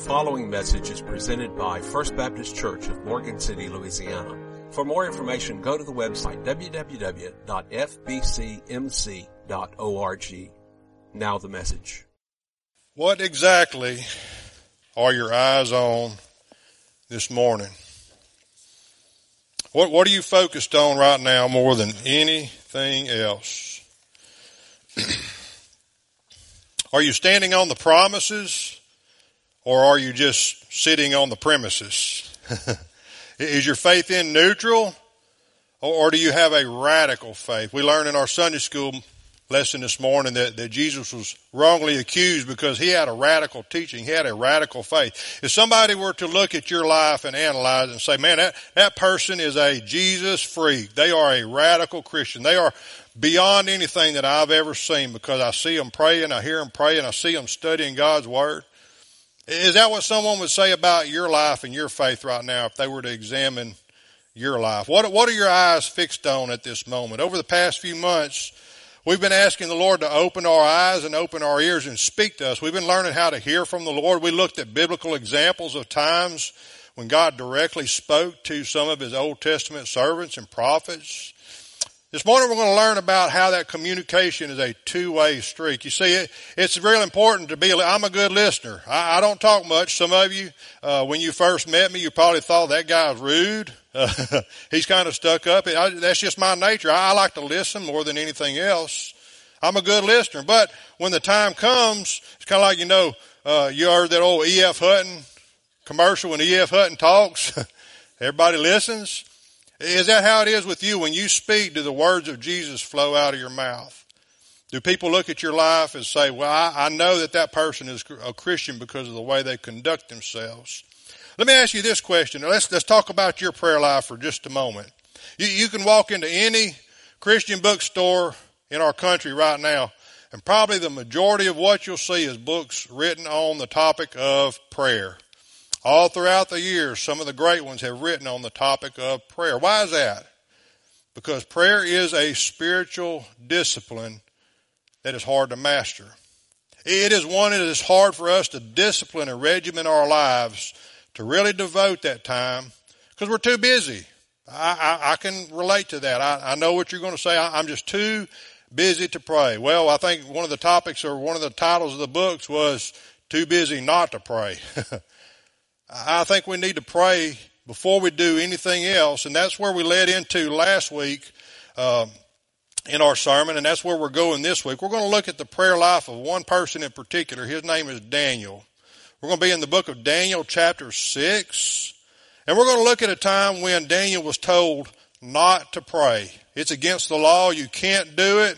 following message is presented by First Baptist Church of Morgan City, Louisiana. For more information, go to the website www.fbcmc.org. Now the message. What exactly are your eyes on this morning? What, what are you focused on right now more than anything else? are you standing on the promises or are you just sitting on the premises? Is your faith in neutral or do you have a radical faith? We learned in our Sunday school lesson this morning that, that Jesus was wrongly accused because he had a radical teaching. He had a radical faith. If somebody were to look at your life and analyze and say, man, that, that person is a Jesus freak. They are a radical Christian. They are beyond anything that I've ever seen because I see them praying, I hear them praying, I see them studying God's Word. Is that what someone would say about your life and your faith right now if they were to examine your life? What, what are your eyes fixed on at this moment? Over the past few months, we've been asking the Lord to open our eyes and open our ears and speak to us. We've been learning how to hear from the Lord. We looked at biblical examples of times when God directly spoke to some of his Old Testament servants and prophets. This morning we're going to learn about how that communication is a two-way streak. You see, it, it's real important to be, I'm a good listener. I, I don't talk much. Some of you, uh, when you first met me, you probably thought that guy's rude. Uh, he's kind of stuck up. I, that's just my nature. I, I like to listen more than anything else. I'm a good listener. But when the time comes, it's kind of like, you know, uh, you heard that old E.F. Hutton commercial when E.F. Hutton talks. Everybody listens. Is that how it is with you? When you speak, do the words of Jesus flow out of your mouth? Do people look at your life and say, well, I, I know that that person is a Christian because of the way they conduct themselves? Let me ask you this question. Let's, let's talk about your prayer life for just a moment. You, you can walk into any Christian bookstore in our country right now, and probably the majority of what you'll see is books written on the topic of prayer. All throughout the years, some of the great ones have written on the topic of prayer. Why is that? Because prayer is a spiritual discipline that is hard to master. It is one that is hard for us to discipline and regiment our lives to really devote that time because we're too busy. I, I, I, can relate to that. I, I know what you're going to say. I, I'm just too busy to pray. Well, I think one of the topics or one of the titles of the books was too busy not to pray. I think we need to pray before we do anything else, and that's where we led into last week uh, in our sermon, and that's where we're going this week. We're going to look at the prayer life of one person in particular. His name is Daniel. We're going to be in the book of Daniel, chapter six, and we're going to look at a time when Daniel was told not to pray. It's against the law. You can't do it.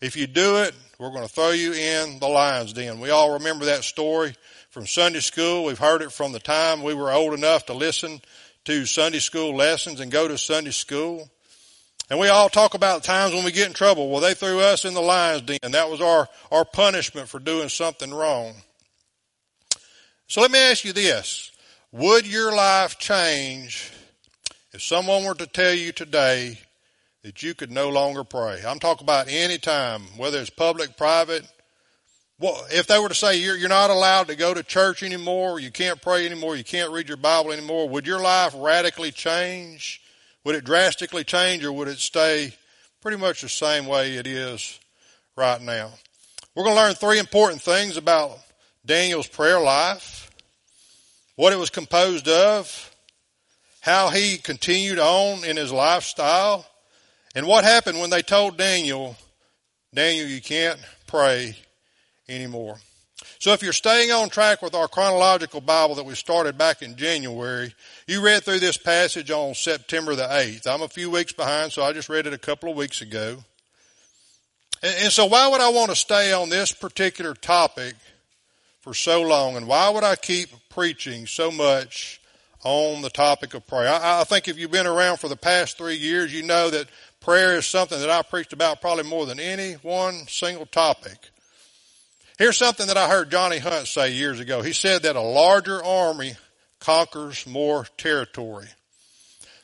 If you do it, we're going to throw you in the lion's den. We all remember that story from Sunday school. We've heard it from the time we were old enough to listen to Sunday school lessons and go to Sunday school. And we all talk about times when we get in trouble. Well, they threw us in the lion's den. That was our, our punishment for doing something wrong. So let me ask you this. Would your life change if someone were to tell you today that you could no longer pray? I'm talking about any time, whether it's public, private, well, if they were to say you're, you're not allowed to go to church anymore, you can't pray anymore, you can't read your Bible anymore, would your life radically change? Would it drastically change or would it stay pretty much the same way it is right now? We're going to learn three important things about Daniel's prayer life, what it was composed of, how he continued on in his lifestyle, and what happened when they told Daniel, Daniel, you can't pray anymore. So if you're staying on track with our chronological Bible that we started back in January, you read through this passage on September the 8th. I'm a few weeks behind, so I just read it a couple of weeks ago. And, and so why would I want to stay on this particular topic for so long? And why would I keep preaching so much on the topic of prayer? I, I think if you've been around for the past three years, you know that prayer is something that I preached about probably more than any one single topic. Here's something that I heard Johnny Hunt say years ago. He said that a larger army conquers more territory.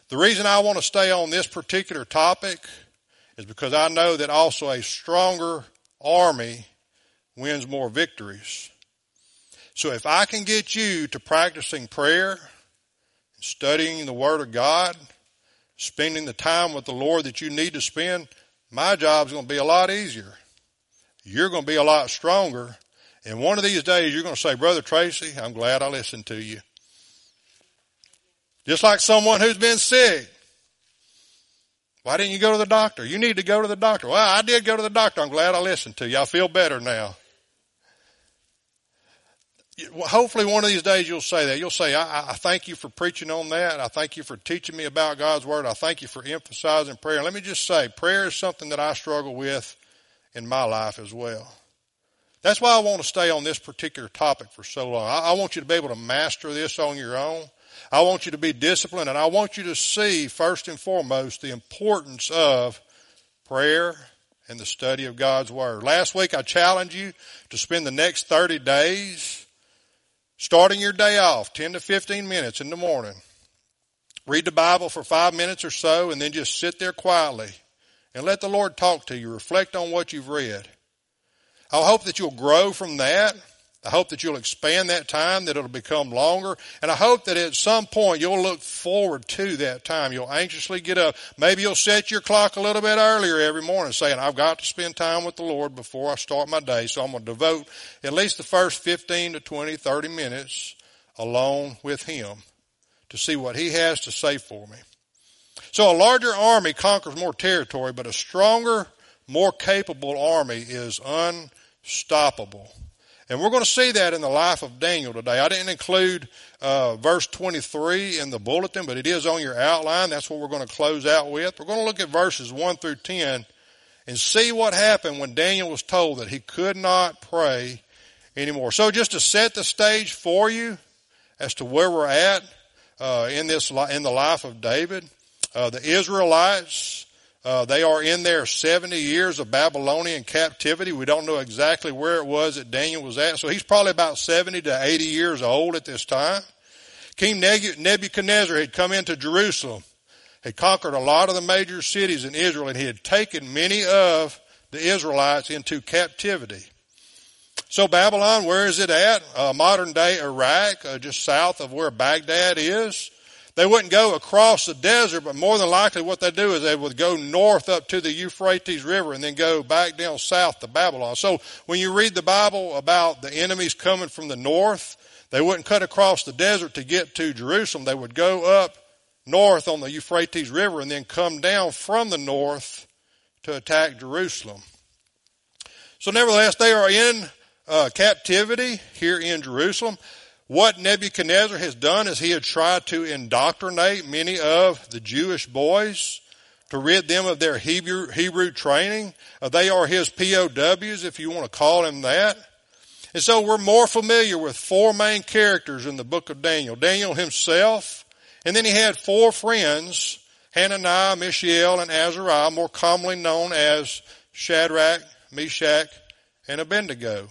The reason I want to stay on this particular topic is because I know that also a stronger army wins more victories. So if I can get you to practicing prayer, studying the Word of God, spending the time with the Lord that you need to spend, my job's going to be a lot easier. You're going to be a lot stronger. And one of these days you're going to say, Brother Tracey, I'm glad I listened to you. Just like someone who's been sick. Why didn't you go to the doctor? You need to go to the doctor. Well, I did go to the doctor. I'm glad I listened to you. I feel better now. Hopefully one of these days you'll say that. You'll say, I, I, thank you for preaching on that. I thank you for teaching me about God's Word. I thank you for emphasizing prayer. Let me just say, prayer is something that I struggle with in my life as well. That's why I want to stay on this particular topic for so long. I, I want you to be able to master this on your own. I want you to be disciplined and I want you to see first and foremost the importance of prayer and the study of God's Word. Last week I challenged you to spend the next 30 days starting your day off 10 to 15 minutes in the morning. Read the Bible for five minutes or so and then just sit there quietly and let the Lord talk to you. Reflect on what you've read. I hope that you'll grow from that I hope that you'll expand that time, that it'll become longer. And I hope that at some point you'll look forward to that time. You'll anxiously get up. Maybe you'll set your clock a little bit earlier every morning saying, I've got to spend time with the Lord before I start my day. So I'm going to devote at least the first 15 to 20, 30 minutes alone with Him to see what He has to say for me. So a larger army conquers more territory, but a stronger, more capable army is unstoppable. And we're going to see that in the life of Daniel today. I didn't include uh, verse 23 in the bulletin, but it is on your outline. That's what we're going to close out with. We're going to look at verses 1 through 10 and see what happened when Daniel was told that he could not pray anymore. So just to set the stage for you as to where we're at uh, in this in the life of David, uh, the Israelites uh, they are in their 70 years of Babylonian captivity. We don't know exactly where it was that Daniel was at. So he's probably about 70 to 80 years old at this time. King Nebuchadnezzar had come into Jerusalem, had conquered a lot of the major cities in Israel, and he had taken many of the Israelites into captivity. So Babylon, where is it at? Uh, modern day Iraq, uh, just south of where Baghdad is. They wouldn't go across the desert, but more than likely what they do is they would go north up to the Euphrates River and then go back down south to Babylon. So when you read the Bible about the enemies coming from the north, they wouldn't cut across the desert to get to Jerusalem. They would go up north on the Euphrates River and then come down from the north to attack Jerusalem. So nevertheless, they are in uh, captivity here in Jerusalem. What Nebuchadnezzar has done is he had tried to indoctrinate many of the Jewish boys to rid them of their Hebrew, Hebrew training. Uh, they are his POWs, if you want to call them that. And so we're more familiar with four main characters in the book of Daniel. Daniel himself, and then he had four friends, Hananiah, Mishael, and Azariah, more commonly known as Shadrach, Meshach, and Abednego.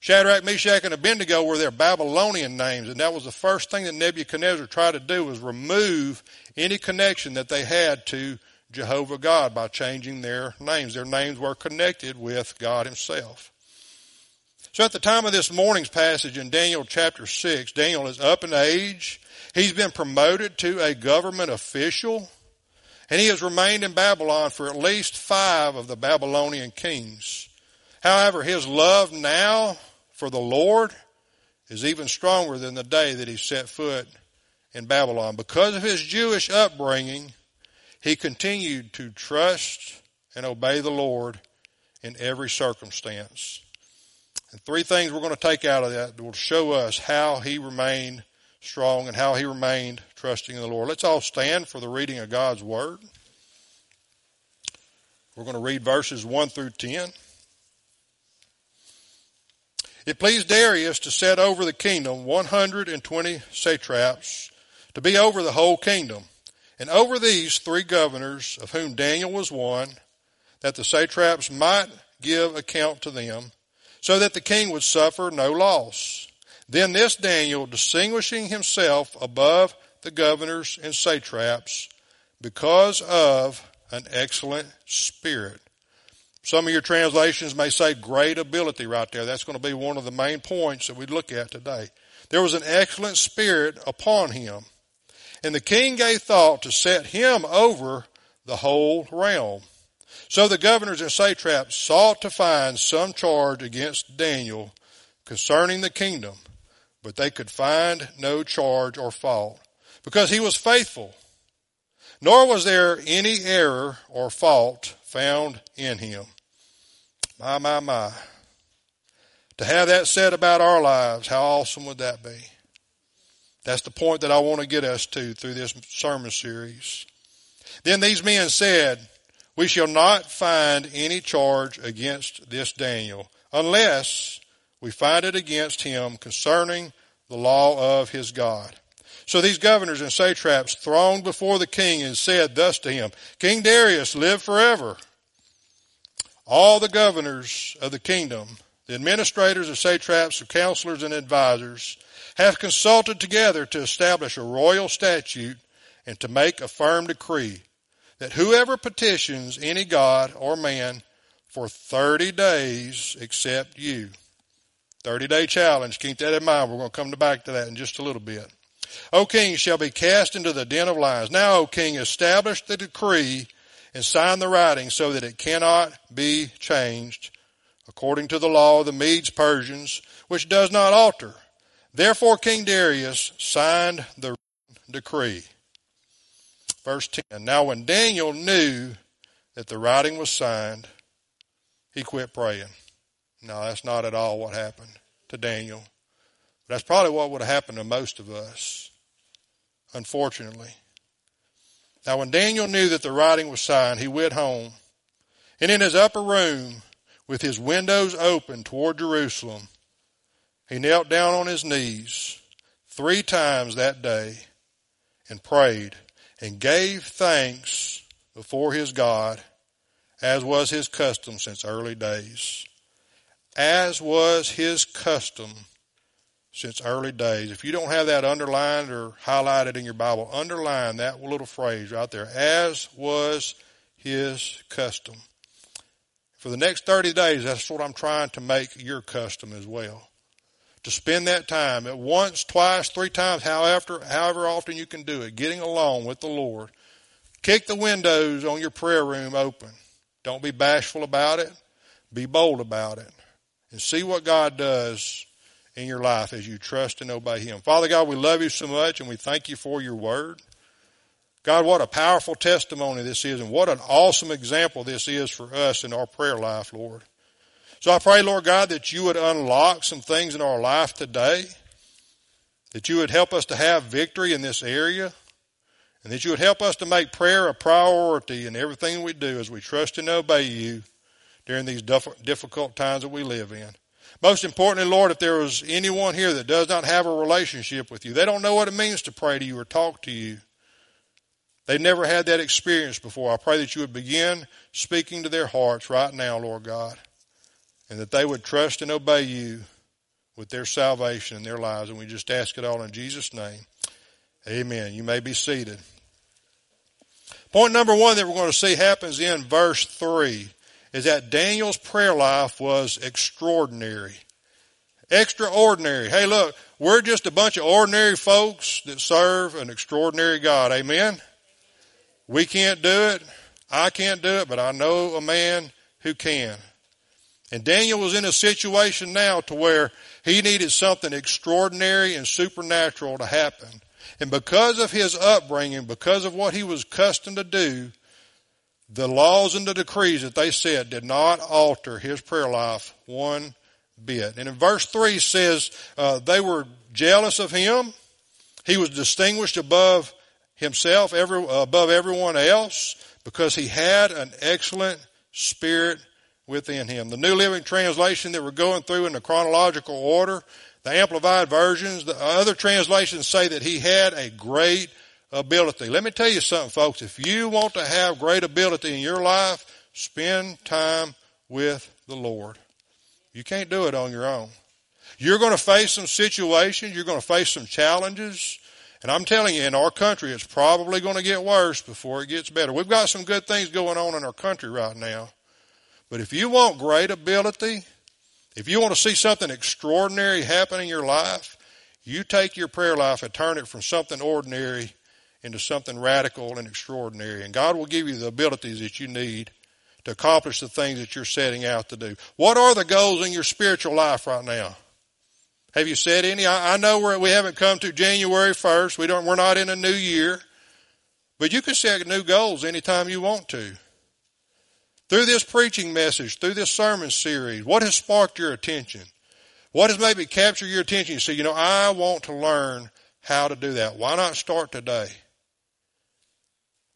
Shadrach, Meshach, and Abednego were their Babylonian names, and that was the first thing that Nebuchadnezzar tried to do was remove any connection that they had to Jehovah God by changing their names. Their names were connected with God himself. So at the time of this morning's passage in Daniel chapter 6, Daniel is up in age. He's been promoted to a government official, and he has remained in Babylon for at least five of the Babylonian kings. However, his love now for the Lord is even stronger than the day that he set foot in Babylon. Because of his Jewish upbringing, he continued to trust and obey the Lord in every circumstance. And three things we're going to take out of that will show us how he remained strong and how he remained trusting in the Lord. Let's all stand for the reading of God's Word. We're going to read verses 1 through 10. It pleased Darius to set over the kingdom 120 satraps to be over the whole kingdom, and over these three governors, of whom Daniel was one, that the satraps might give account to them, so that the king would suffer no loss. Then this Daniel, distinguishing himself above the governors and satraps, because of an excellent spirit, Some of your translations may say great ability right there. That's going to be one of the main points that we look at today. There was an excellent spirit upon him. And the king gave thought to set him over the whole realm. So the governors and satraps sought to find some charge against Daniel concerning the kingdom, but they could find no charge or fault because he was faithful. Nor was there any error or fault found in him. My, my, my. To have that said about our lives, how awesome would that be? That's the point that I want to get us to through this sermon series. Then these men said, we shall not find any charge against this Daniel unless we find it against him concerning the law of his God. So these governors and satraps thronged before the king and said thus to him, King Darius, live forever. All the governors of the kingdom, the administrators, the satraps, the counselors, and advisors have consulted together to establish a royal statute and to make a firm decree that whoever petitions any god or man for 30 days except you. 30 day challenge. Keep that in mind. We're going to come back to that in just a little bit. O king shall be cast into the den of lions. Now, O king, establish the decree and sign the writing so that it cannot be changed according to the law of the Medes Persians, which does not alter. Therefore King Darius signed the decree. Verse 10. Now when Daniel knew that the writing was signed, he quit praying. No, that's not at all what happened to Daniel. That's probably what would have happened to most of us, unfortunately. Now when Daniel knew that the writing was signed, he went home. And in his upper room, with his windows open toward Jerusalem, he knelt down on his knees three times that day and prayed and gave thanks before his God, as was his custom since early days. As was his custom since early days. If you don't have that underlined or highlighted in your Bible, underline that little phrase right there. As was his custom. For the next 30 days, that's what I'm trying to make your custom as well to spend that time at once, twice, three times, however, however often you can do it, getting along with the Lord. Kick the windows on your prayer room open. Don't be bashful about it. Be bold about it. And see what God does in your life as you trust and obey Him. Father God, we love you so much and we thank you for your word. God, what a powerful testimony this is and what an awesome example this is for us in our prayer life, Lord. So I pray, Lord God, that you would unlock some things in our life today, that you would help us to have victory in this area, and that you would help us to make prayer a priority in everything we do as we trust and obey you during these difficult times that we live in. Most importantly, Lord, if there was anyone here that does not have a relationship with you, they don't know what it means to pray to you or talk to you. They've never had that experience before. I pray that you would begin speaking to their hearts right now, Lord God and that they would trust and obey you with their salvation in their lives. And we just ask it all in Jesus' name. Amen. You may be seated. Point number one that we're going to see happens in verse three is that Daniel's prayer life was extraordinary. Extraordinary. Hey, look, we're just a bunch of ordinary folks that serve an extraordinary God. Amen. We can't do it. I can't do it, but I know a man who can. And Daniel was in a situation now to where he needed something extraordinary and supernatural to happen. And because of his upbringing, because of what he was accustomed to do, the laws and the decrees that they said did not alter his prayer life one bit. And in verse 3 says uh, they were jealous of him. He was distinguished above himself, every, above everyone else, because he had an excellent spirit within him. The New Living Translation that we're going through in the chronological order, the Amplified versions, the other translations say that he had a great ability. Let me tell you something, folks. If you want to have great ability in your life, spend time with the Lord. You can't do it on your own. You're going to face some situations. You're going to face some challenges. And I'm telling you, in our country, it's probably going to get worse before it gets better. We've got some good things going on in our country right now. But if you want great ability, if you want to see something extraordinary happen in your life, you take your prayer life and turn it from something ordinary into something radical and extraordinary. And God will give you the abilities that you need to accomplish the things that you're setting out to do. What are the goals in your spiritual life right now? Have you set any? I, I know we haven't come to January 1st. We don't, we're not in a new year. But you can set new goals anytime you want to. Through this preaching message, through this sermon series, what has sparked your attention? What has maybe captured your attention? You say, you know, I want to learn how to do that. Why not start today?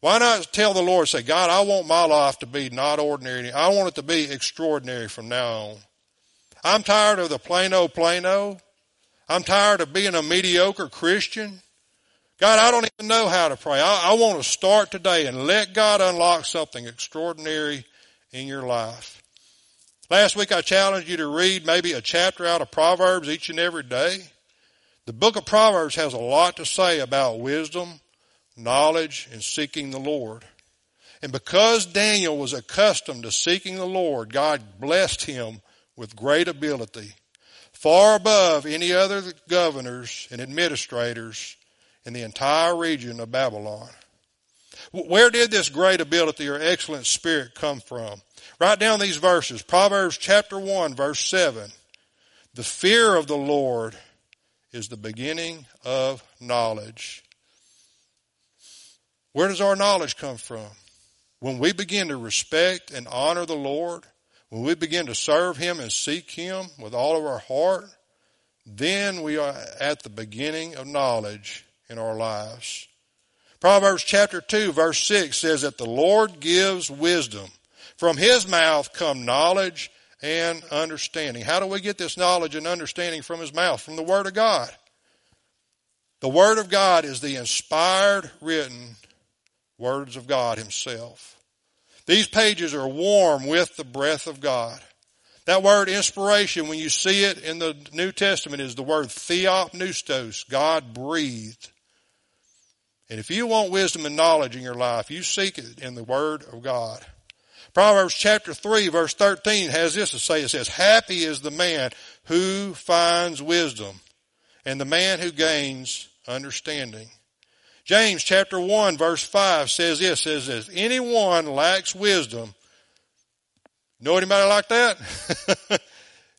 Why not tell the Lord, say, God, I want my life to be not ordinary. I want it to be extraordinary from now on. I'm tired of the plain old plain old. I'm tired of being a mediocre Christian. God, I don't even know how to pray. I, I want to start today and let God unlock something extraordinary in your life. Last week I challenged you to read maybe a chapter out of Proverbs each and every day. The book of Proverbs has a lot to say about wisdom, knowledge, and seeking the Lord. And because Daniel was accustomed to seeking the Lord, God blessed him with great ability, far above any other governors and administrators in the entire region of Babylon. Where did this great ability or excellent spirit come from? Write down these verses. Proverbs chapter 1 verse 7. The fear of the Lord is the beginning of knowledge. Where does our knowledge come from? When we begin to respect and honor the Lord, when we begin to serve Him and seek Him with all of our heart, then we are at the beginning of knowledge in our lives. Proverbs chapter 2 verse 6 says that the Lord gives wisdom. From His mouth come knowledge and understanding. How do we get this knowledge and understanding from His mouth? From the Word of God. The Word of God is the inspired, written words of God Himself. These pages are warm with the breath of God. That word inspiration, when you see it in the New Testament, is the word theopneustos, God breathed. And if you want wisdom and knowledge in your life, you seek it in the Word of God. Proverbs chapter 3 verse 13 has this to say. It says, Happy is the man who finds wisdom and the man who gains understanding. James chapter 1 verse 5 says this, says if anyone lacks wisdom. Know anybody like that?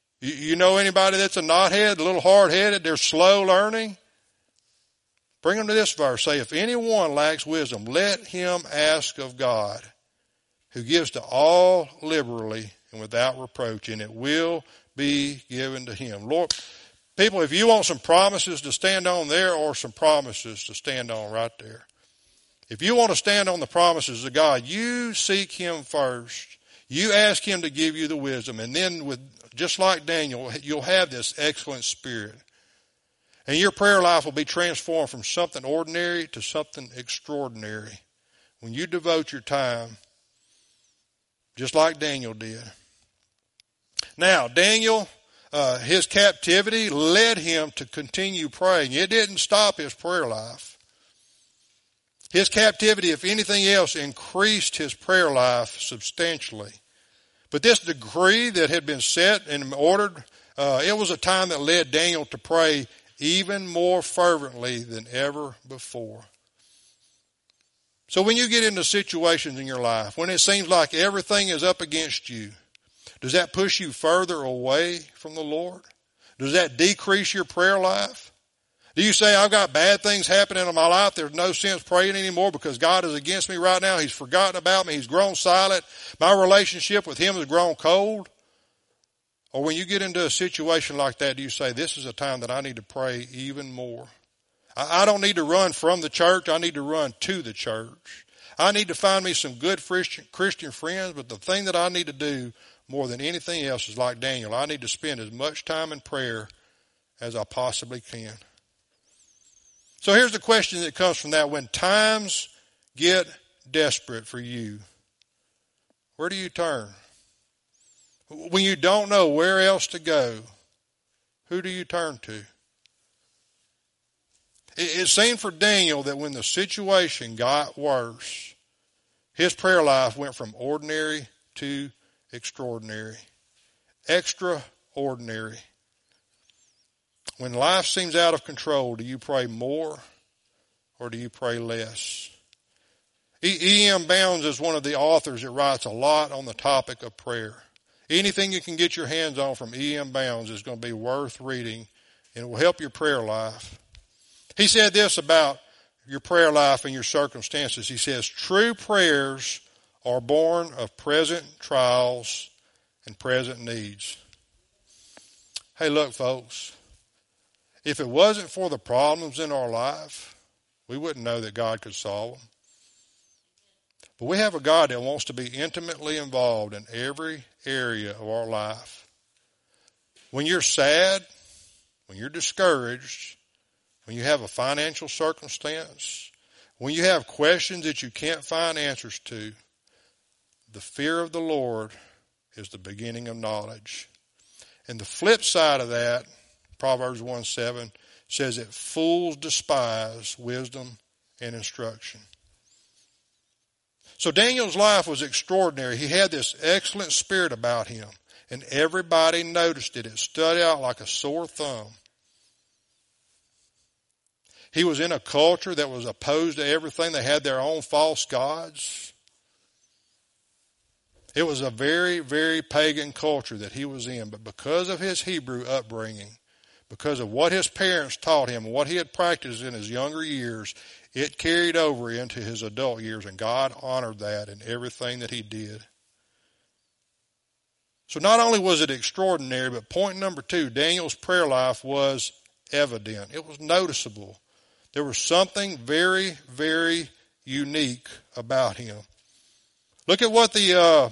you know anybody that's a knothead, a little hard headed, they're slow learning? Bring them to this verse. Say, if anyone lacks wisdom, let him ask of God, who gives to all liberally and without reproach, and it will be given to him. Lord, people, if you want some promises to stand on, there are some promises to stand on right there. If you want to stand on the promises of God, you seek Him first. You ask Him to give you the wisdom, and then with just like Daniel, you'll have this excellent spirit. And your prayer life will be transformed from something ordinary to something extraordinary when you devote your time, just like Daniel did. Now, Daniel, uh, his captivity led him to continue praying. It didn't stop his prayer life. His captivity, if anything else, increased his prayer life substantially. But this decree that had been set and ordered, uh, it was a time that led Daniel to pray even more fervently than ever before. So when you get into situations in your life, when it seems like everything is up against you, does that push you further away from the Lord? Does that decrease your prayer life? Do you say, I've got bad things happening in my life. There's no sense praying anymore because God is against me right now. He's forgotten about me. He's grown silent. My relationship with Him has grown cold. Or when you get into a situation like that, do you say, this is a time that I need to pray even more? I don't need to run from the church. I need to run to the church. I need to find me some good Christian friends, but the thing that I need to do more than anything else is like Daniel. I need to spend as much time in prayer as I possibly can. So here's the question that comes from that. When times get desperate for you, where do you turn? When you don't know where else to go, who do you turn to? It, seemed for Daniel that when the situation got worse, his prayer life went from ordinary to extraordinary. Extraordinary. When life seems out of control, do you pray more or do you pray less? E. M. Bounds is one of the authors that writes a lot on the topic of prayer. Anything you can get your hands on from E. M. Bounds is going to be worth reading and it will help your prayer life. He said this about your prayer life and your circumstances. He says, true prayers are born of present trials and present needs. Hey, look, folks, if it wasn't for the problems in our life, we wouldn't know that God could solve them. But we have a God that wants to be intimately involved in every area of our life. When you're sad, when you're discouraged, when you have a financial circumstance, when you have questions that you can't find answers to, the fear of the Lord is the beginning of knowledge. And the flip side of that, Proverbs 1 7, says that fools despise wisdom and instruction. So Daniel's life was extraordinary. He had this excellent spirit about him, and everybody noticed it. It stood out like a sore thumb. He was in a culture that was opposed to everything. They had their own false gods. It was a very, very pagan culture that he was in, but because of his Hebrew upbringing, because of what his parents taught him, what he had practiced in his younger years, it carried over into his adult years, and God honored that in everything that he did. So not only was it extraordinary, but point number two, Daniel's prayer life was evident. It was noticeable. There was something very, very unique about him. Look at what the uh,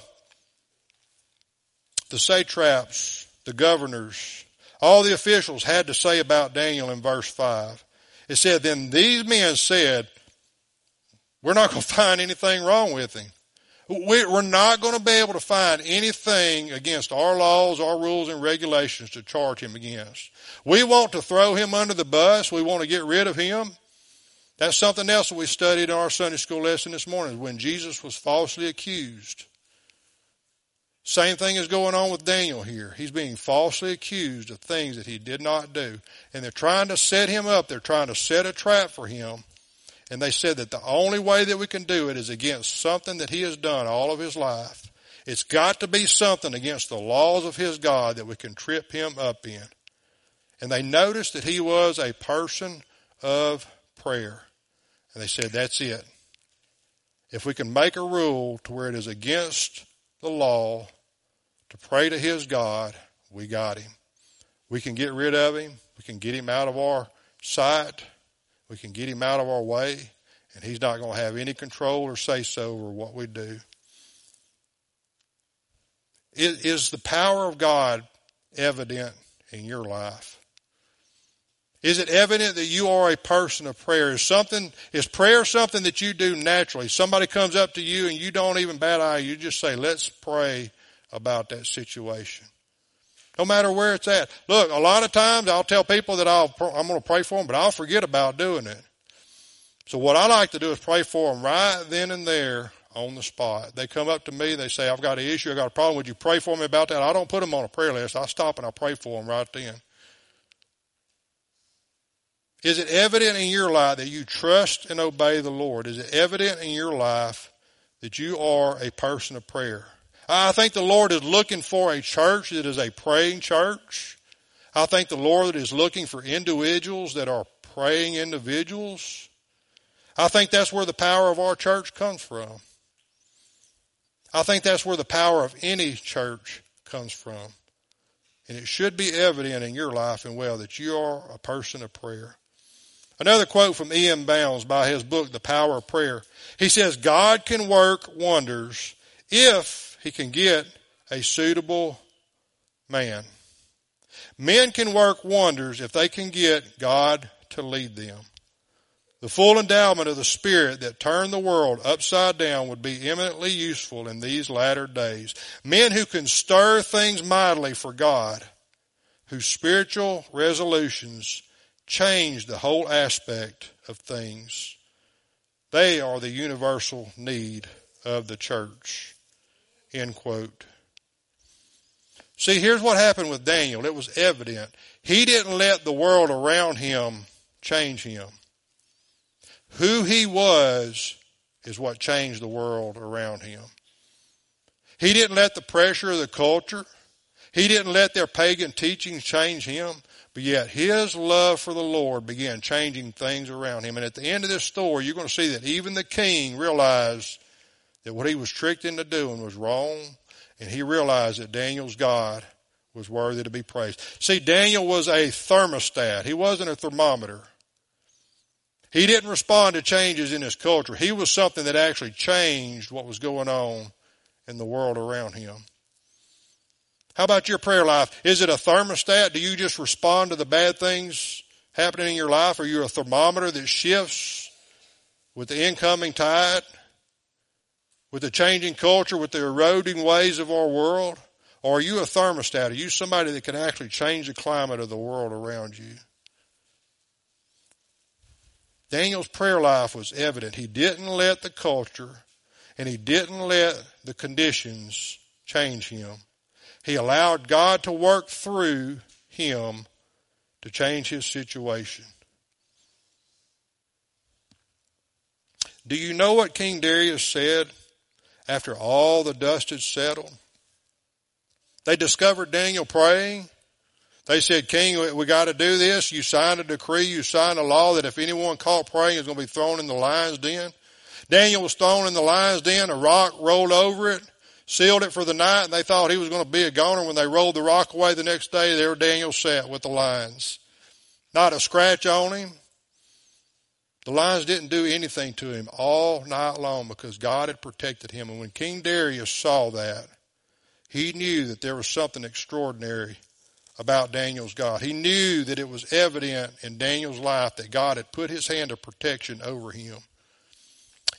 the satraps, the governors, all the officials had to say about Daniel in verse five. It said, Then these men said, We're not going to find anything wrong with him. We're not going to be able to find anything against our laws, our rules, and regulations to charge him against. We want to throw him under the bus. We want to get rid of him. That's something else that we studied in our Sunday school lesson this morning when Jesus was falsely accused. Same thing is going on with Daniel here. He's being falsely accused of things that he did not do. And they're trying to set him up. They're trying to set a trap for him. And they said that the only way that we can do it is against something that he has done all of his life. It's got to be something against the laws of his God that we can trip him up in. And they noticed that he was a person of prayer. And they said, that's it. If we can make a rule to where it is against the law to pray to his God, we got him. We can get rid of him. We can get him out of our sight. We can get him out of our way. And he's not going to have any control or say so over what we do. Is the power of God evident in your life? Is it evident that you are a person of prayer? Is something, is prayer something that you do naturally? Somebody comes up to you and you don't even bat eye, you just say, let's pray about that situation. No matter where it's at. Look, a lot of times I'll tell people that I'll, I'm going to pray for them, but I'll forget about doing it. So what I like to do is pray for them right then and there on the spot. They come up to me, they say, I've got an issue, I've got a problem, would you pray for me about that? I don't put them on a prayer list. I stop and I pray for them right then. Is it evident in your life that you trust and obey the Lord? Is it evident in your life that you are a person of prayer? I think the Lord is looking for a church that is a praying church. I think the Lord is looking for individuals that are praying individuals. I think that's where the power of our church comes from. I think that's where the power of any church comes from. And it should be evident in your life and well that you are a person of prayer. Another quote from E.M. Bounds by his book, The Power of Prayer. He says, God can work wonders if he can get a suitable man. Men can work wonders if they can get God to lead them. The full endowment of the Spirit that turned the world upside down would be eminently useful in these latter days. Men who can stir things mightily for God, whose spiritual resolutions change the whole aspect of things. They are the universal need of the church. End quote. See, here's what happened with Daniel. It was evident. He didn't let the world around him change him. Who he was is what changed the world around him. He didn't let the pressure of the culture, he didn't let their pagan teachings change him, but yet his love for the Lord began changing things around him. And at the end of this story, you're going to see that even the king realized that what he was tricked into doing was wrong, and he realized that Daniel's God was worthy to be praised. See, Daniel was a thermostat. He wasn't a thermometer. He didn't respond to changes in his culture. He was something that actually changed what was going on in the world around him. How about your prayer life? Is it a thermostat? Do you just respond to the bad things happening in your life? Are you a thermometer that shifts with the incoming tide? With the changing culture, with the eroding ways of our world? Or are you a thermostat? Are you somebody that can actually change the climate of the world around you? Daniel's prayer life was evident. He didn't let the culture and he didn't let the conditions change him. He allowed God to work through him to change his situation. Do you know what King Darius said after all the dust had settled? They discovered Daniel praying. They said, King, we got to do this. You signed a decree, you signed a law that if anyone caught praying is going to be thrown in the lion's den. Daniel was thrown in the lion's den, a rock rolled over it, sealed it for the night, and they thought he was going to be a goner. When they rolled the rock away the next day, there Daniel sat with the lions. Not a scratch on him. The lions didn't do anything to him all night long because God had protected him. And when King Darius saw that, he knew that there was something extraordinary about Daniel's God. He knew that it was evident in Daniel's life that God had put his hand of protection over him.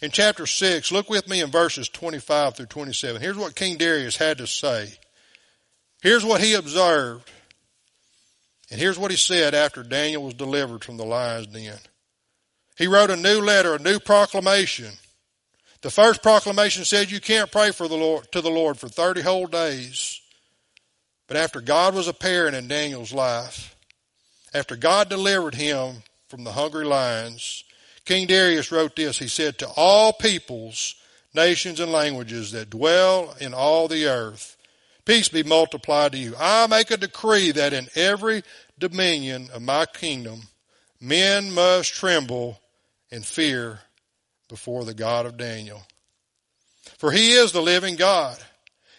In chapter 6, look with me in verses 25 through 27. Here's what King Darius had to say. Here's what he observed. And here's what he said after Daniel was delivered from the lion's den. He wrote a new letter, a new proclamation the first proclamation said you can't pray for the Lord, to the Lord for 30 whole days. But after God was apparent in Daniel's life, after God delivered him from the hungry lions, King Darius wrote this. He said, To all peoples, nations, and languages that dwell in all the earth, peace be multiplied to you. I make a decree that in every dominion of my kingdom, men must tremble and fear before the God of Daniel. For he is the living God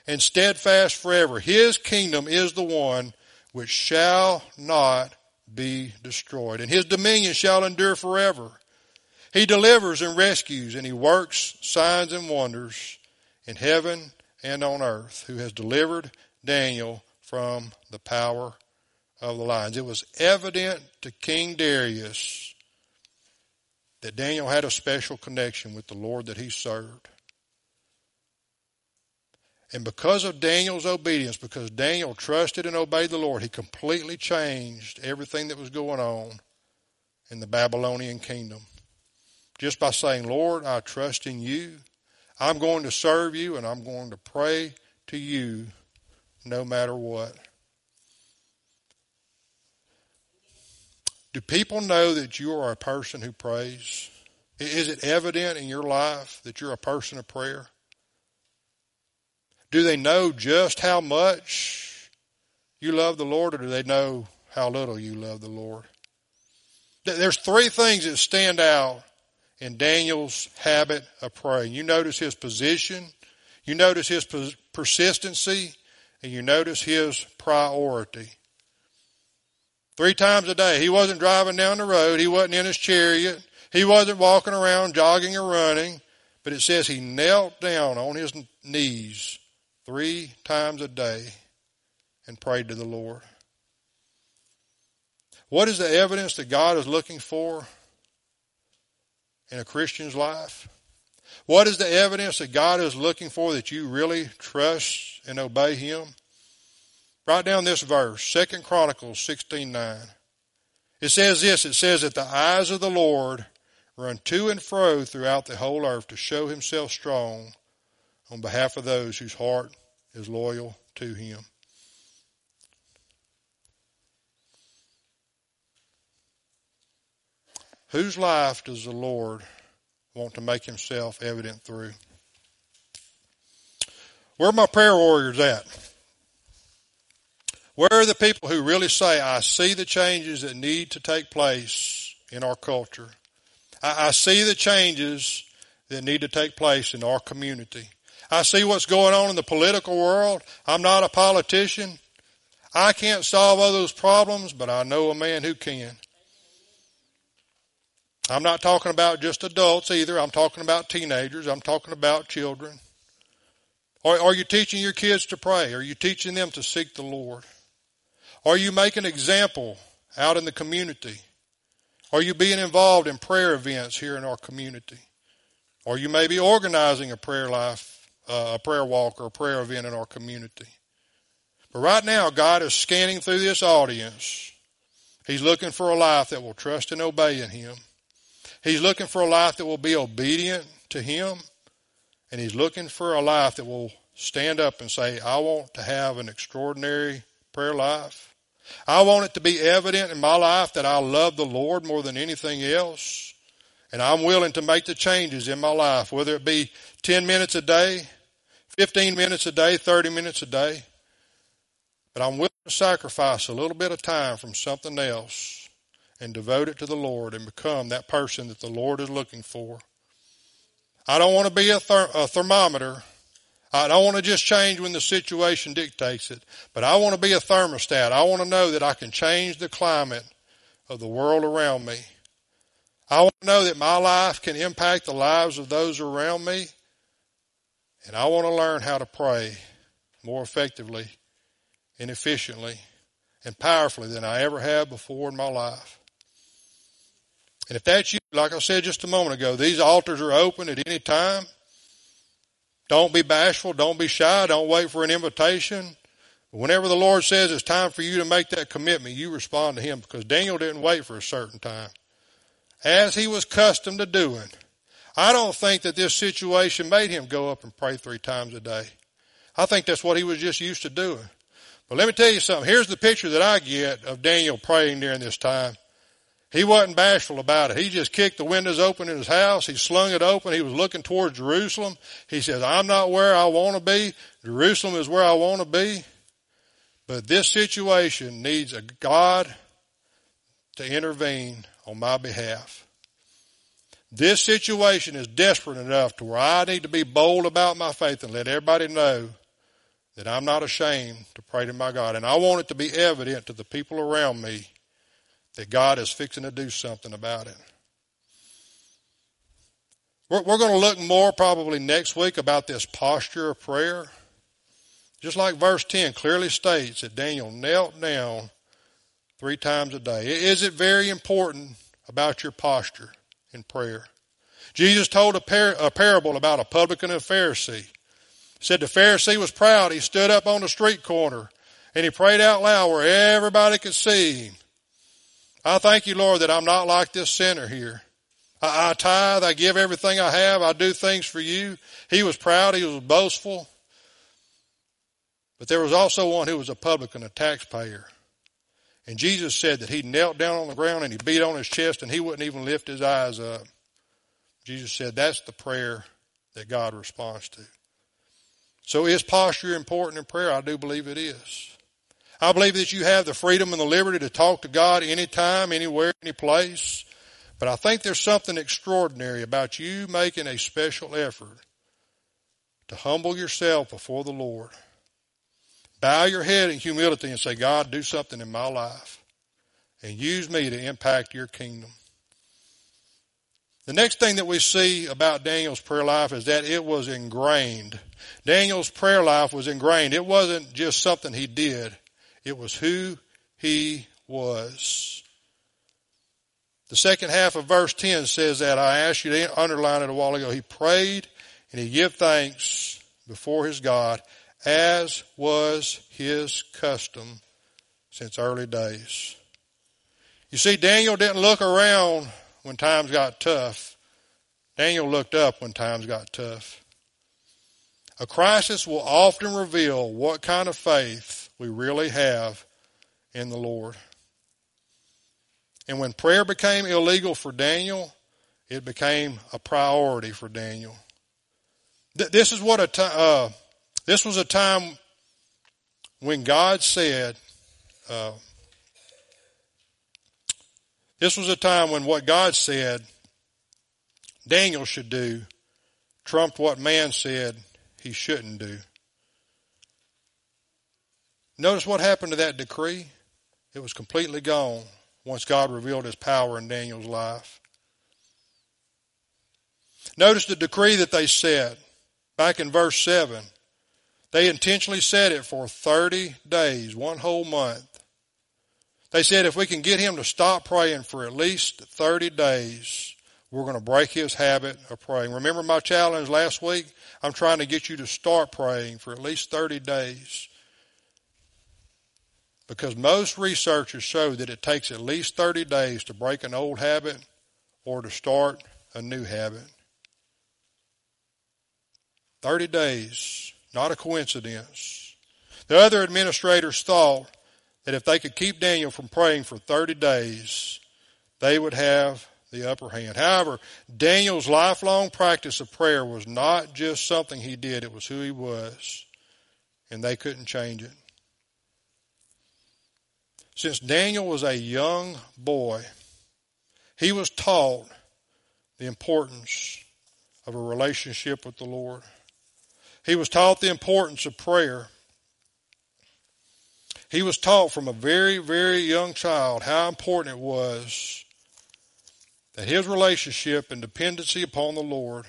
and steadfast forever. His kingdom is the one which shall not be destroyed, and his dominion shall endure forever. He delivers and rescues, and he works signs and wonders in heaven and on earth, who has delivered Daniel from the power of the lions. It was evident to King Darius that Daniel had a special connection with the Lord that he served. And because of Daniel's obedience, because Daniel trusted and obeyed the Lord, he completely changed everything that was going on in the Babylonian kingdom. Just by saying, Lord, I trust in you. I'm going to serve you and I'm going to pray to you no matter what. Do people know that you are a person who prays? Is it evident in your life that you're a person of prayer? Do they know just how much you love the Lord, or do they know how little you love the Lord? There's three things that stand out in Daniel's habit of praying. You notice his position, you notice his persistency, and you notice his priority. Three times a day. He wasn't driving down the road. He wasn't in his chariot. He wasn't walking around jogging or running. But it says he knelt down on his knees three times a day and prayed to the Lord. What is the evidence that God is looking for in a Christian's life? What is the evidence that God is looking for that you really trust and obey Him? Write down this verse, Second Chronicles sixteen nine. It says this it says that the eyes of the Lord run to and fro throughout the whole earth to show himself strong on behalf of those whose heart is loyal to him. Whose life does the Lord want to make himself evident through? Where are my prayer warriors at? Where are the people who really say, I see the changes that need to take place in our culture? I, I see the changes that need to take place in our community. I see what's going on in the political world. I'm not a politician. I can't solve all those problems, but I know a man who can. I'm not talking about just adults either. I'm talking about teenagers. I'm talking about children. Are, are you teaching your kids to pray? Are you teaching them to seek the Lord? Are you making an example out in the community? Are you being involved in prayer events here in our community? Or you may be organizing a prayer life, uh, a prayer walk or a prayer event in our community. But right now, God is scanning through this audience. He's looking for a life that will trust and obey in Him. He's looking for a life that will be obedient to Him. And He's looking for a life that will stand up and say, I want to have an extraordinary prayer life. I want it to be evident in my life that I love the Lord more than anything else. And I'm willing to make the changes in my life, whether it be 10 minutes a day, 15 minutes a day, 30 minutes a day. But I'm willing to sacrifice a little bit of time from something else and devote it to the Lord and become that person that the Lord is looking for. I don't want to be a, ther- a thermometer. I don't want to just change when the situation dictates it, but I want to be a thermostat. I want to know that I can change the climate of the world around me. I want to know that my life can impact the lives of those around me. And I want to learn how to pray more effectively and efficiently and powerfully than I ever have before in my life. And if that's you, like I said just a moment ago, these altars are open at any time. Don't be bashful. Don't be shy. Don't wait for an invitation. Whenever the Lord says it's time for you to make that commitment, you respond to Him because Daniel didn't wait for a certain time. As he was accustomed to doing, I don't think that this situation made him go up and pray three times a day. I think that's what he was just used to doing. But let me tell you something. Here's the picture that I get of Daniel praying during this time. He wasn't bashful about it. He just kicked the windows open in his house. He slung it open. He was looking towards Jerusalem. He says, I'm not where I want to be. Jerusalem is where I want to be. But this situation needs a God to intervene on my behalf. This situation is desperate enough to where I need to be bold about my faith and let everybody know that I'm not ashamed to pray to my God. And I want it to be evident to the people around me that God is fixing to do something about it. We're, we're going to look more probably next week about this posture of prayer. Just like verse 10 clearly states that Daniel knelt down three times a day. Is it very important about your posture in prayer? Jesus told a, par- a parable about a publican and a Pharisee. He said the Pharisee was proud. He stood up on the street corner and he prayed out loud where everybody could see him. I thank you, Lord, that I'm not like this sinner here. I, I tithe, I give everything I have, I do things for you. He was proud, he was boastful. But there was also one who was a publican, a taxpayer. And Jesus said that he knelt down on the ground and he beat on his chest and he wouldn't even lift his eyes up. Jesus said that's the prayer that God responds to. So is posture important in prayer? I do believe it is. I believe that you have the freedom and the liberty to talk to God anytime, anywhere, any place. But I think there's something extraordinary about you making a special effort to humble yourself before the Lord. Bow your head in humility and say, God, do something in my life and use me to impact your kingdom. The next thing that we see about Daniel's prayer life is that it was ingrained. Daniel's prayer life was ingrained. It wasn't just something he did. It was who he was. The second half of verse 10 says that I asked you to underline it a while ago. He prayed and he gave thanks before his God as was his custom since early days. You see, Daniel didn't look around when times got tough. Daniel looked up when times got tough. A crisis will often reveal what kind of faith we really have in the Lord. And when prayer became illegal for Daniel, it became a priority for Daniel. This is what a uh, this was a time when God said, uh, this was a time when what God said Daniel should do trumped what man said he shouldn't do. Notice what happened to that decree? It was completely gone once God revealed his power in Daniel's life. Notice the decree that they said back in verse 7. They intentionally said it for 30 days, one whole month. They said if we can get him to stop praying for at least 30 days, we're going to break his habit of praying. Remember my challenge last week? I'm trying to get you to start praying for at least 30 days. Because most researchers show that it takes at least 30 days to break an old habit or to start a new habit. 30 days, not a coincidence. The other administrators thought that if they could keep Daniel from praying for 30 days, they would have the upper hand. However, Daniel's lifelong practice of prayer was not just something he did, it was who he was. And they couldn't change it. Since Daniel was a young boy, he was taught the importance of a relationship with the Lord. He was taught the importance of prayer. He was taught from a very, very young child how important it was that his relationship and dependency upon the Lord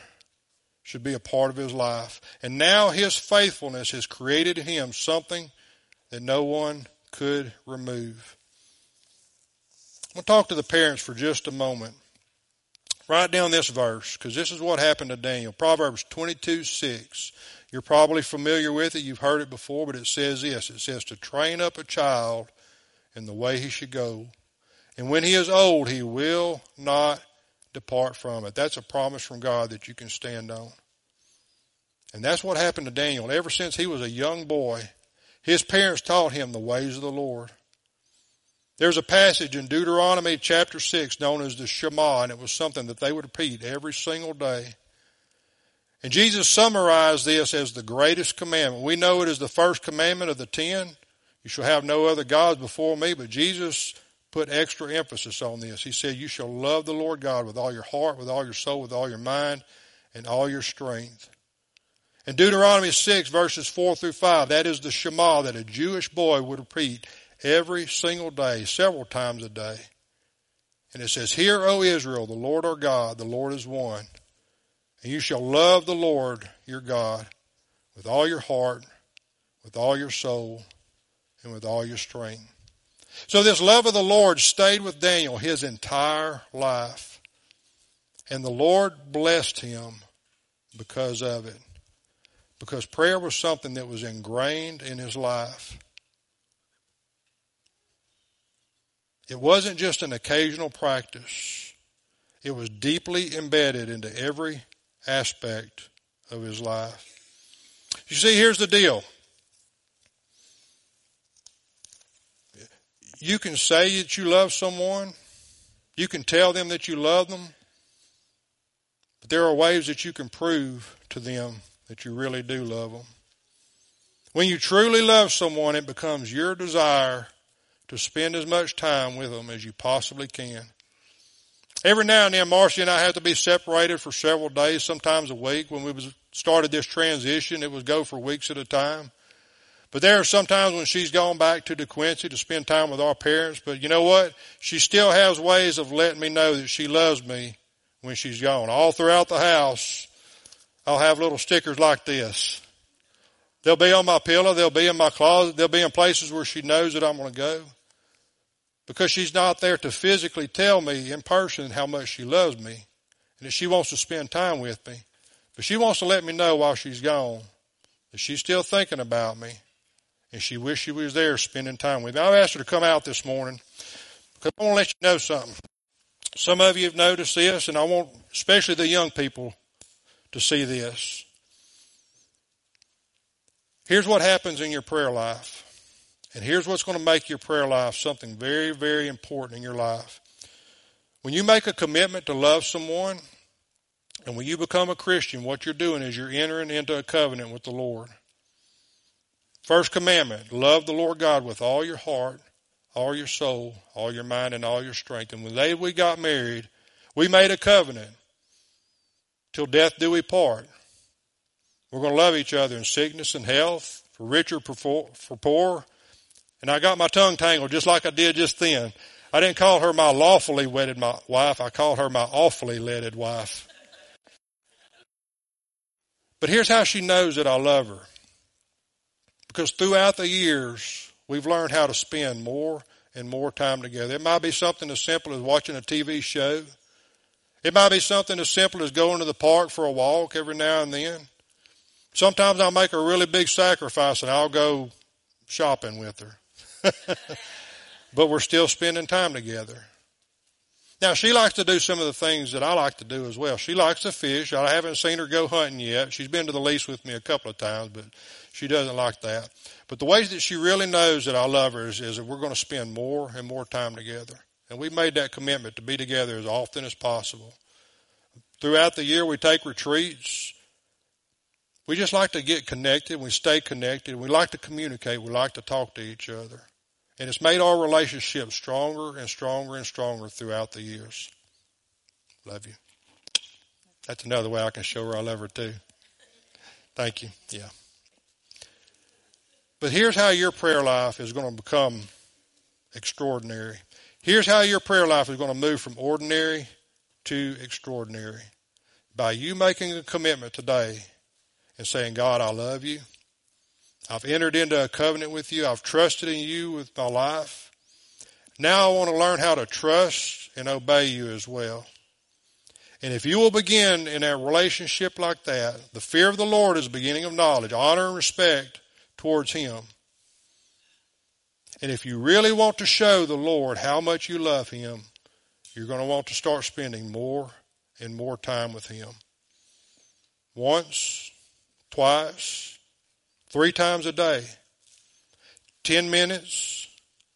should be a part of his life. And now his faithfulness has created in him something that no one could remove. I'm going to talk to the parents for just a moment. Write down this verse because this is what happened to Daniel. Proverbs 22 6. You're probably familiar with it. You've heard it before, but it says this. It says to train up a child in the way he should go. And when he is old, he will not depart from it. That's a promise from God that you can stand on. And that's what happened to Daniel. Ever since he was a young boy, his parents taught him the ways of the Lord. There's a passage in Deuteronomy chapter 6 known as the Shema, and it was something that they would repeat every single day. And Jesus summarized this as the greatest commandment. We know it is the first commandment of the ten. You shall have no other gods before me, but Jesus put extra emphasis on this. He said, You shall love the Lord God with all your heart, with all your soul, with all your mind, and all your strength. In Deuteronomy 6, verses 4 through 5, that is the Shema that a Jewish boy would repeat every single day, several times a day. And it says, Hear, O Israel, the Lord our God, the Lord is one. And you shall love the Lord your God with all your heart, with all your soul, and with all your strength. So this love of the Lord stayed with Daniel his entire life. And the Lord blessed him because of it. Because prayer was something that was ingrained in his life. It wasn't just an occasional practice. It was deeply embedded into every aspect of his life. You see, here's the deal. You can say that you love someone. You can tell them that you love them. But there are ways that you can prove to them that you really do love them. When you truly love someone, it becomes your desire to spend as much time with them as you possibly can. Every now and then, Marcy and I have to be separated for several days, sometimes a week. When we was started this transition, it would go for weeks at a time. But there are sometimes when she's gone back to DeQuincy to spend time with our parents. But you know what? She still has ways of letting me know that she loves me when she's gone. All throughout the house, I'll have little stickers like this. They'll be on my pillow. They'll be in my closet. They'll be in places where she knows that I'm going to go. Because she's not there to physically tell me in person how much she loves me and that she wants to spend time with me. But she wants to let me know while she's gone that she's still thinking about me and she wished she was there spending time with me. I've asked her to come out this morning because I want to let you know something. Some of you have noticed this, and I want especially the young people to see this. Here's what happens in your prayer life. And here's what's going to make your prayer life something very, very important in your life. When you make a commitment to love someone, and when you become a Christian, what you're doing is you're entering into a covenant with the Lord. First commandment, love the Lord God with all your heart, all your soul, all your mind, and all your strength. And when they we got married, we made a covenant. Till death do we part. We're going to love each other in sickness and health, for richer, for poor. And I got my tongue tangled just like I did just then. I didn't call her my lawfully wedded wife. I called her my awfully wedded wife. But here's how she knows that I love her. Because throughout the years, we've learned how to spend more and more time together. It might be something as simple as watching a TV show. It might be something as simple as going to the park for a walk every now and then. Sometimes I'll make a really big sacrifice and I'll go shopping with her. but we're still spending time together. Now she likes to do some of the things that I like to do as well. She likes to fish. I haven't seen her go hunting yet. She's been to the lease with me a couple of times, but she doesn't like that. But the ways that she really knows that I love her is, is that we're going to spend more and more time together. And we made that commitment to be together as often as possible. Throughout the year, we take retreats. We just like to get connected. We stay connected. We like to communicate. We like to talk to each other. And it's made our relationship stronger and stronger and stronger throughout the years. Love you. That's another way I can show her I love her too. Thank you. Yeah. But here's how your prayer life is going to become extraordinary. Here's how your prayer life is going to move from ordinary to extraordinary. By you making a commitment today and saying, God, I love you. I've entered into a covenant with you. I've trusted in you with my life. Now I want to learn how to trust and obey you as well. And if you will begin in a relationship like that, the fear of the Lord is the beginning of knowledge, honor and respect towards Him. And if you really want to show the Lord how much you love Him, you're going to want to start spending more and more time with Him. Once, twice, three times a day, 10 minutes,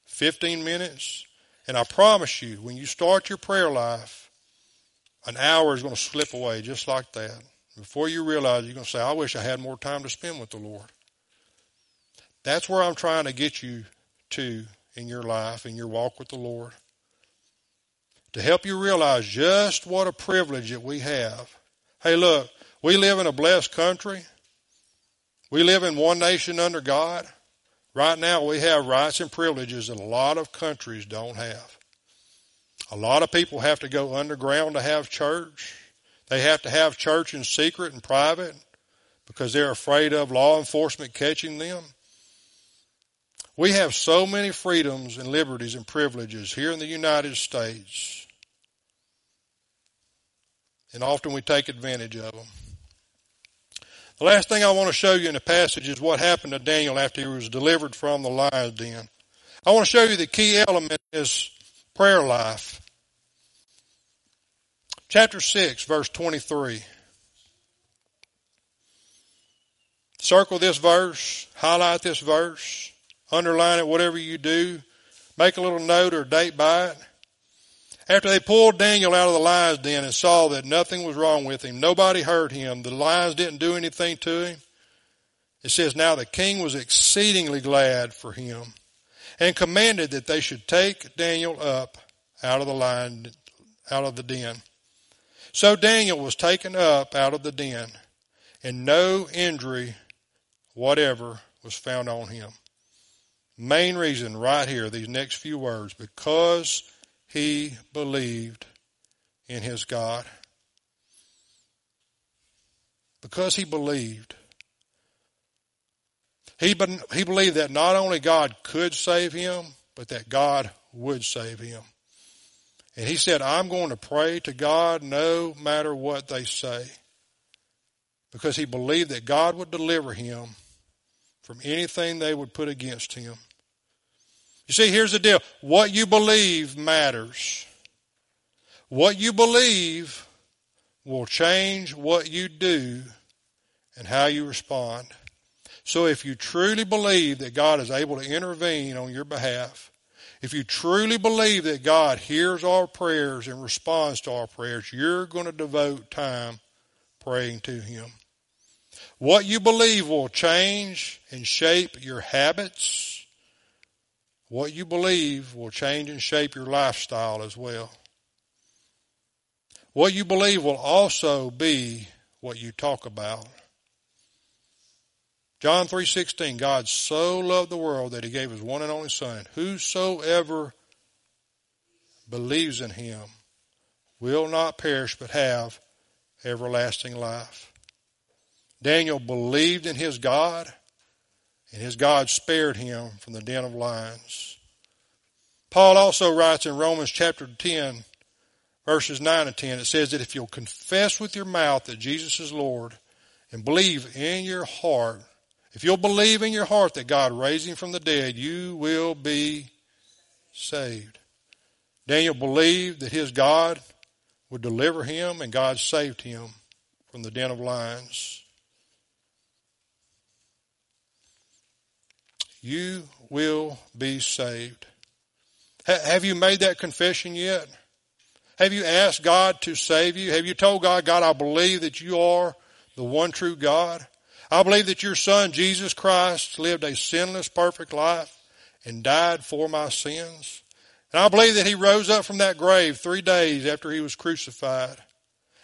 15 minutes. And I promise you, when you start your prayer life, an hour is going to slip away just like that. Before you realize, you're going to say, I wish I had more time to spend with the Lord. That's where I'm trying to get you to in your life, in your walk with the Lord. To help you realize just what a privilege that we have. Hey, look, we live in a blessed country. We live in one nation under God. Right now, we have rights and privileges that a lot of countries don't have. A lot of people have to go underground to have church. They have to have church in secret and private because they're afraid of law enforcement catching them. We have so many freedoms and liberties and privileges here in the United States, and often we take advantage of them. The last thing I want to show you in the passage is what happened to Daniel after he was delivered from the lion's den. I want to show you the key element his prayer life. Chapter 6, verse 23. Circle this verse, highlight this verse, underline it, whatever you do. Make a little note or date by it. After they pulled Daniel out of the lion's den and saw that nothing was wrong with him, nobody hurt him, the lions didn't do anything to him. It says, Now the king was exceedingly glad for him and commanded that they should take Daniel up out of the lion, out of the den. So Daniel was taken up out of the den, and no injury whatever was found on him. Main reason right here, these next few words, because he believed in his God. Because he believed. He, he believed that not only God could save him, but that God would save him. And he said, I'm going to pray to God no matter what they say. Because he believed that God would deliver him from anything they would put against him. You see, here's the deal. What you believe matters. What you believe will change what you do and how you respond. So if you truly believe that God is able to intervene on your behalf, if you truly believe that God hears our prayers and responds to our prayers, you're going to devote time praying to Him. What you believe will change and shape your habits. What you believe will change and shape your lifestyle as well. What you believe will also be what you talk about. John 3:16 God so loved the world that he gave his one and only son whosoever believes in him will not perish but have everlasting life. Daniel believed in his God and his God spared him from the den of lions. Paul also writes in Romans chapter 10 verses 9 and 10 it says that if you'll confess with your mouth that Jesus is Lord and believe in your heart if you'll believe in your heart that God raised him from the dead, you will be saved. Daniel believed that his God would deliver him, and God saved him from the den of lions. You will be saved. have you made that confession yet? Have you asked God to save you? Have you told God, God, I believe that you are the one true God? I believe that your son, Jesus Christ, lived a sinless, perfect life and died for my sins. And I believe that he rose up from that grave three days after he was crucified.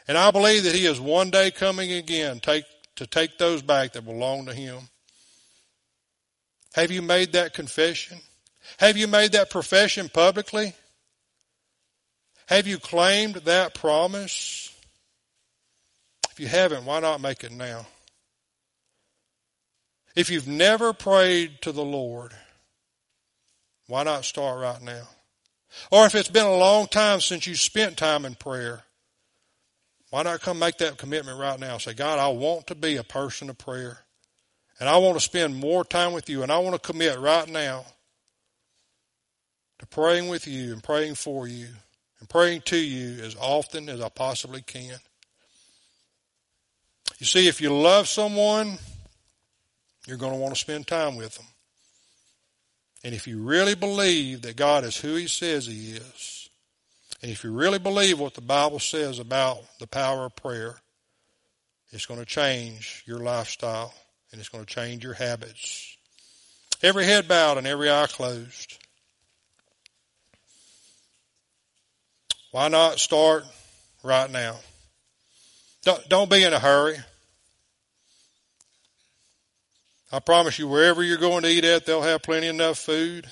And I believe that he is one day coming again take, to take those back that belong to him. Have you made that confession? Have you made that profession publicly? Have you claimed that promise? If you haven't, why not make it now? If you've never prayed to the Lord, why not start right now? Or if it's been a long time since you spent time in prayer, why not come make that commitment right now? Say, God, I want to be a person of prayer. And I want to spend more time with you. And I want to commit right now to praying with you and praying for you and praying to you as often as I possibly can. You see, if you love someone, you're going to want to spend time with them. And if you really believe that God is who He says He is, and if you really believe what the Bible says about the power of prayer, it's going to change your lifestyle and it's going to change your habits. Every head bowed and every eye closed. Why not start right now? Don't, don't be in a hurry. I promise you, wherever you're going to eat at, they'll have plenty enough food.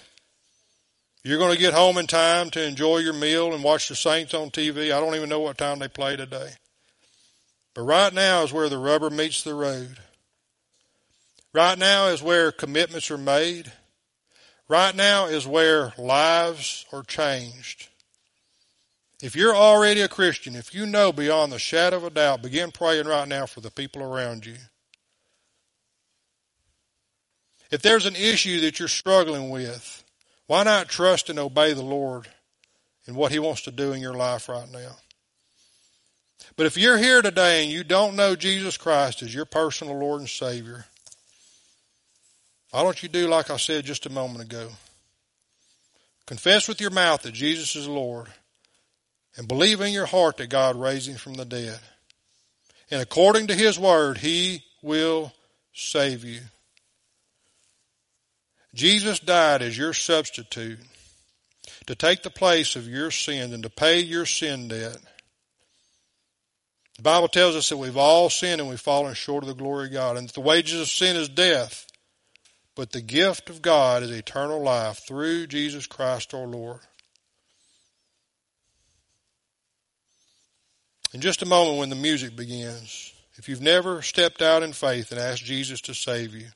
You're going to get home in time to enjoy your meal and watch the Saints on TV. I don't even know what time they play today. But right now is where the rubber meets the road. Right now is where commitments are made. Right now is where lives are changed. If you're already a Christian, if you know beyond the shadow of a doubt, begin praying right now for the people around you. If there's an issue that you're struggling with, why not trust and obey the Lord in what He wants to do in your life right now? But if you're here today and you don't know Jesus Christ as your personal Lord and Savior, why don't you do like I said just a moment ago? Confess with your mouth that Jesus is Lord and believe in your heart that God raised him from the dead. And according to his word, he will save you. Jesus died as your substitute to take the place of your sins and to pay your sin debt. The Bible tells us that we've all sinned and we've fallen short of the glory of God, and that the wages of sin is death, but the gift of God is eternal life through Jesus Christ our Lord. In just a moment, when the music begins, if you've never stepped out in faith and asked Jesus to save you,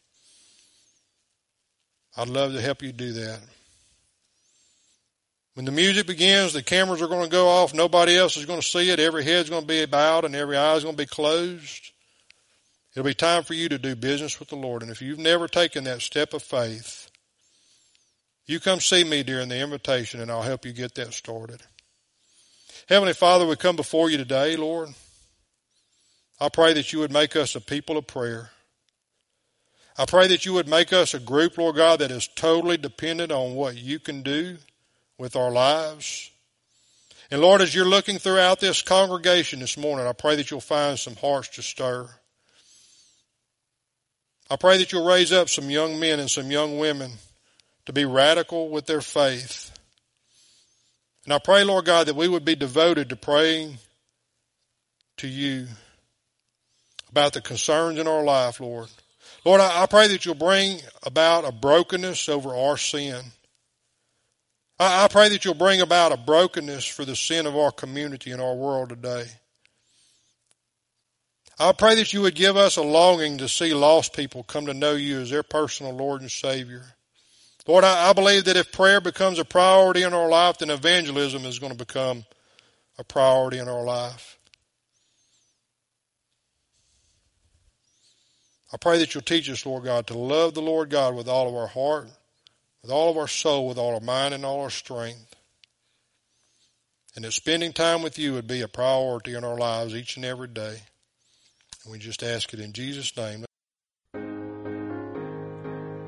I'd love to help you do that. When the music begins, the cameras are going to go off. Nobody else is going to see it. Every head's going to be bowed and every eye is going to be closed. It'll be time for you to do business with the Lord. And if you've never taken that step of faith, you come see me during the invitation and I'll help you get that started. Heavenly Father, we come before you today, Lord. I pray that you would make us a people of prayer. I pray that you would make us a group, Lord God, that is totally dependent on what you can do with our lives. And Lord, as you're looking throughout this congregation this morning, I pray that you'll find some hearts to stir. I pray that you'll raise up some young men and some young women to be radical with their faith. And I pray, Lord God, that we would be devoted to praying to you about the concerns in our life, Lord. Lord, I, pray that you'll bring about a brokenness over our sin. I pray that you'll bring about a brokenness for the sin of our community and our world today. I pray that you would give us a longing to see lost people come to know you as their personal Lord and Savior. Lord, I, I believe that if prayer becomes a priority in our life, then evangelism is going to become a priority in our life. I pray that you'll teach us, Lord God, to love the Lord God with all of our heart, with all of our soul, with all our mind, and all our strength. And that spending time with you would be a priority in our lives each and every day. We just ask it in Jesus' name.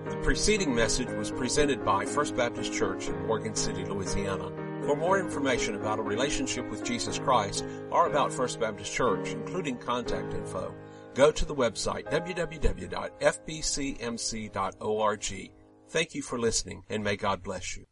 The preceding message was presented by First Baptist Church in Morgan City, Louisiana. For more information about a relationship with Jesus Christ or about First Baptist Church, including contact info, go to the website www.fbcmc.org. Thank you for listening and may God bless you.